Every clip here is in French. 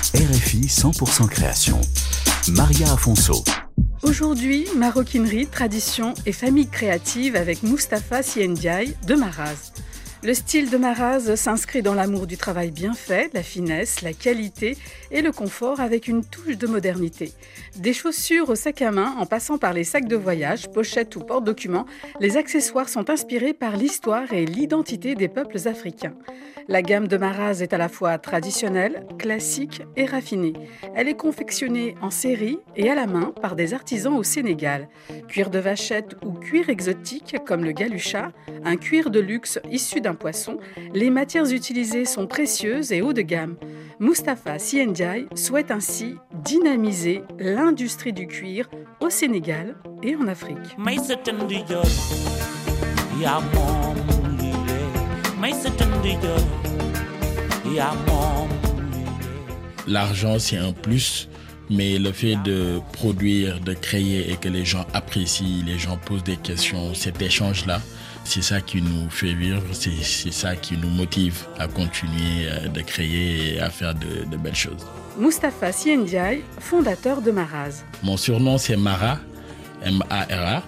RFI 100% création. Maria Afonso. Aujourd'hui, maroquinerie, tradition et famille créative avec Mustapha Siendiaï de Maraz. Le style de Maraz s'inscrit dans l'amour du travail bien fait, la finesse, la qualité et le confort avec une touche de modernité. Des chaussures au sac à main en passant par les sacs de voyage, pochettes ou porte-documents, les accessoires sont inspirés par l'histoire et l'identité des peuples africains. La gamme de Maraz est à la fois traditionnelle, classique et raffinée. Elle est confectionnée en série et à la main par des artisans au Sénégal. Cuir de vachette ou cuir exotique comme le galucha, un cuir de luxe issu d'un poisson, les matières utilisées sont précieuses et haut de gamme. Mustapha Siendiaï souhaite ainsi dynamiser l'industrie du cuir au Sénégal et en Afrique. L'argent, c'est un plus, mais le fait de produire, de créer et que les gens apprécient, les gens posent des questions, cet échange-là, c'est ça qui nous fait vivre, c'est ça qui nous motive à continuer euh, de créer et à faire de, de belles choses. Mustapha Siendiaï, fondateur de Maraz. Mon surnom c'est Mara, M-A-R-A.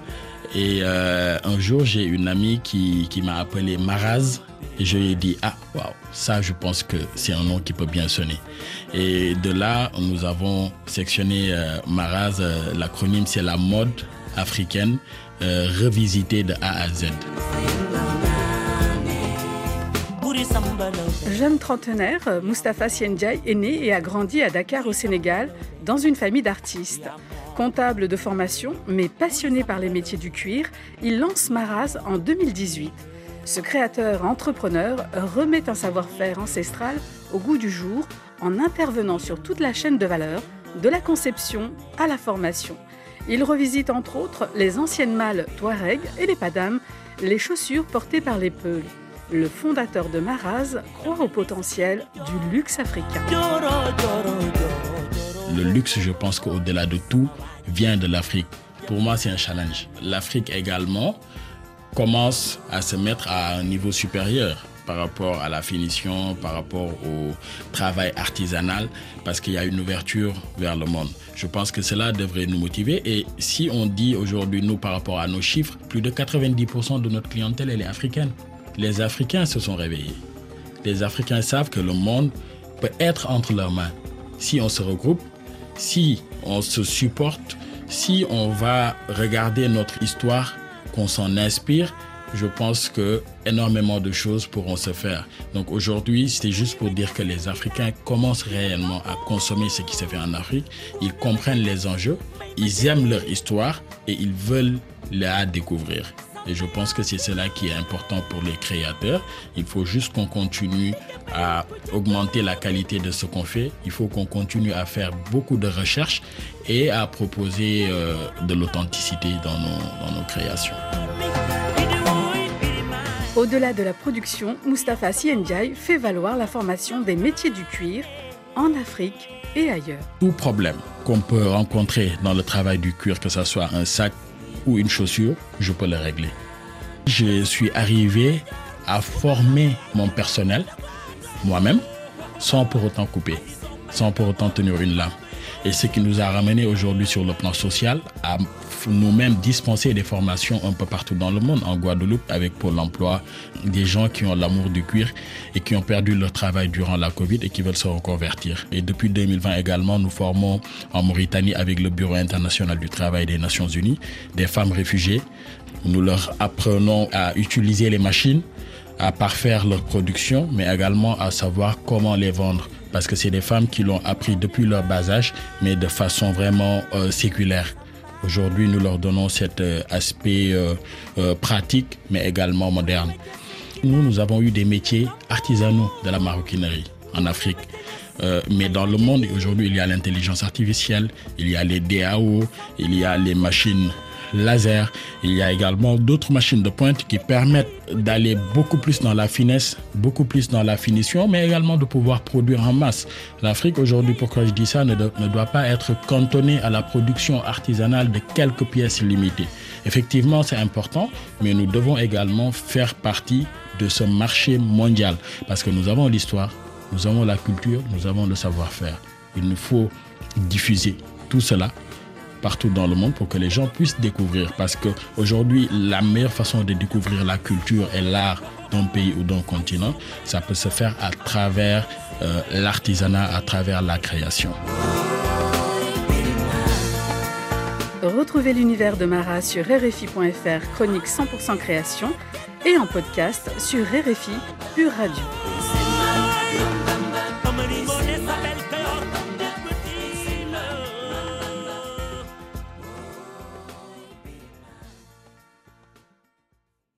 Et euh, un jour, j'ai une amie qui, qui m'a appelé Maraz. Et je lui ai dit, ah, waouh, ça, je pense que c'est un nom qui peut bien sonner. Et de là, nous avons sectionné euh, Maraz. Euh, L'acronyme, c'est la mode africaine revisitée de A à Z. Jeune trentenaire, Mustapha Siendiaï est né et a grandi à Dakar au Sénégal dans une famille d'artistes. Comptable de formation, mais passionné par les métiers du cuir, il lance Maraz en 2018. Ce créateur entrepreneur remet un savoir-faire ancestral au goût du jour en intervenant sur toute la chaîne de valeur, de la conception à la formation. Il revisite entre autres les anciennes malles Touareg et les Padam, les chaussures portées par les Peuls. Le fondateur de Maraz croit au potentiel du luxe africain. Le luxe, je pense qu'au-delà de tout, vient de l'Afrique. Pour moi, c'est un challenge. L'Afrique également commence à se mettre à un niveau supérieur par rapport à la finition, par rapport au travail artisanal, parce qu'il y a une ouverture vers le monde. Je pense que cela devrait nous motiver. Et si on dit aujourd'hui, nous, par rapport à nos chiffres, plus de 90% de notre clientèle, elle est africaine. Les Africains se sont réveillés. Les Africains savent que le monde peut être entre leurs mains. Si on se regroupe, si on se supporte, si on va regarder notre histoire, qu'on s'en inspire, je pense que énormément de choses pourront se faire. Donc aujourd'hui, c'était juste pour dire que les Africains commencent réellement à consommer ce qui se fait en Afrique. Ils comprennent les enjeux, ils aiment leur histoire et ils veulent la découvrir. Et je pense que c'est cela qui est important pour les créateurs. Il faut juste qu'on continue à augmenter la qualité de ce qu'on fait. Il faut qu'on continue à faire beaucoup de recherches et à proposer euh, de l'authenticité dans nos, dans nos créations. Au-delà de la production, Mustapha Siendiaï fait valoir la formation des métiers du cuir en Afrique et ailleurs. Tout problème qu'on peut rencontrer dans le travail du cuir, que ce soit un sac ou une chaussure, je peux le régler. Je suis arrivé à former mon personnel moi-même sans pour autant couper, sans pour autant tenir une lame. Et ce qui nous a ramené aujourd'hui sur le plan social à nous-mêmes dispenser des formations un peu partout dans le monde, en Guadeloupe avec Pôle emploi, des gens qui ont l'amour du cuir et qui ont perdu leur travail durant la Covid et qui veulent se reconvertir. Et depuis 2020 également, nous formons en Mauritanie avec le Bureau international du travail des Nations Unies des femmes réfugiées. Nous leur apprenons à utiliser les machines, à parfaire leur production, mais également à savoir comment les vendre parce que c'est des femmes qui l'ont appris depuis leur bas âge, mais de façon vraiment euh, séculaire. Aujourd'hui, nous leur donnons cet euh, aspect euh, pratique, mais également moderne. Nous, nous avons eu des métiers artisanaux de la maroquinerie en Afrique. Mais dans le monde, aujourd'hui, il y a l'intelligence artificielle, il y a les DAO, il y a les machines laser. Il y a également d'autres machines de pointe qui permettent d'aller beaucoup plus dans la finesse, beaucoup plus dans la finition, mais également de pouvoir produire en masse. L'Afrique aujourd'hui, pourquoi je dis ça, ne, ne doit pas être cantonnée à la production artisanale de quelques pièces limitées. Effectivement, c'est important, mais nous devons également faire partie de ce marché mondial parce que nous avons l'histoire, nous avons la culture, nous avons le savoir-faire. Il nous faut diffuser tout cela partout dans le monde pour que les gens puissent découvrir. Parce qu'aujourd'hui, la meilleure façon de découvrir la culture et l'art d'un pays ou d'un continent, ça peut se faire à travers euh, l'artisanat, à travers la création. Retrouvez l'univers de Mara sur rfi.fr, chronique 100% création, et en podcast sur RFI.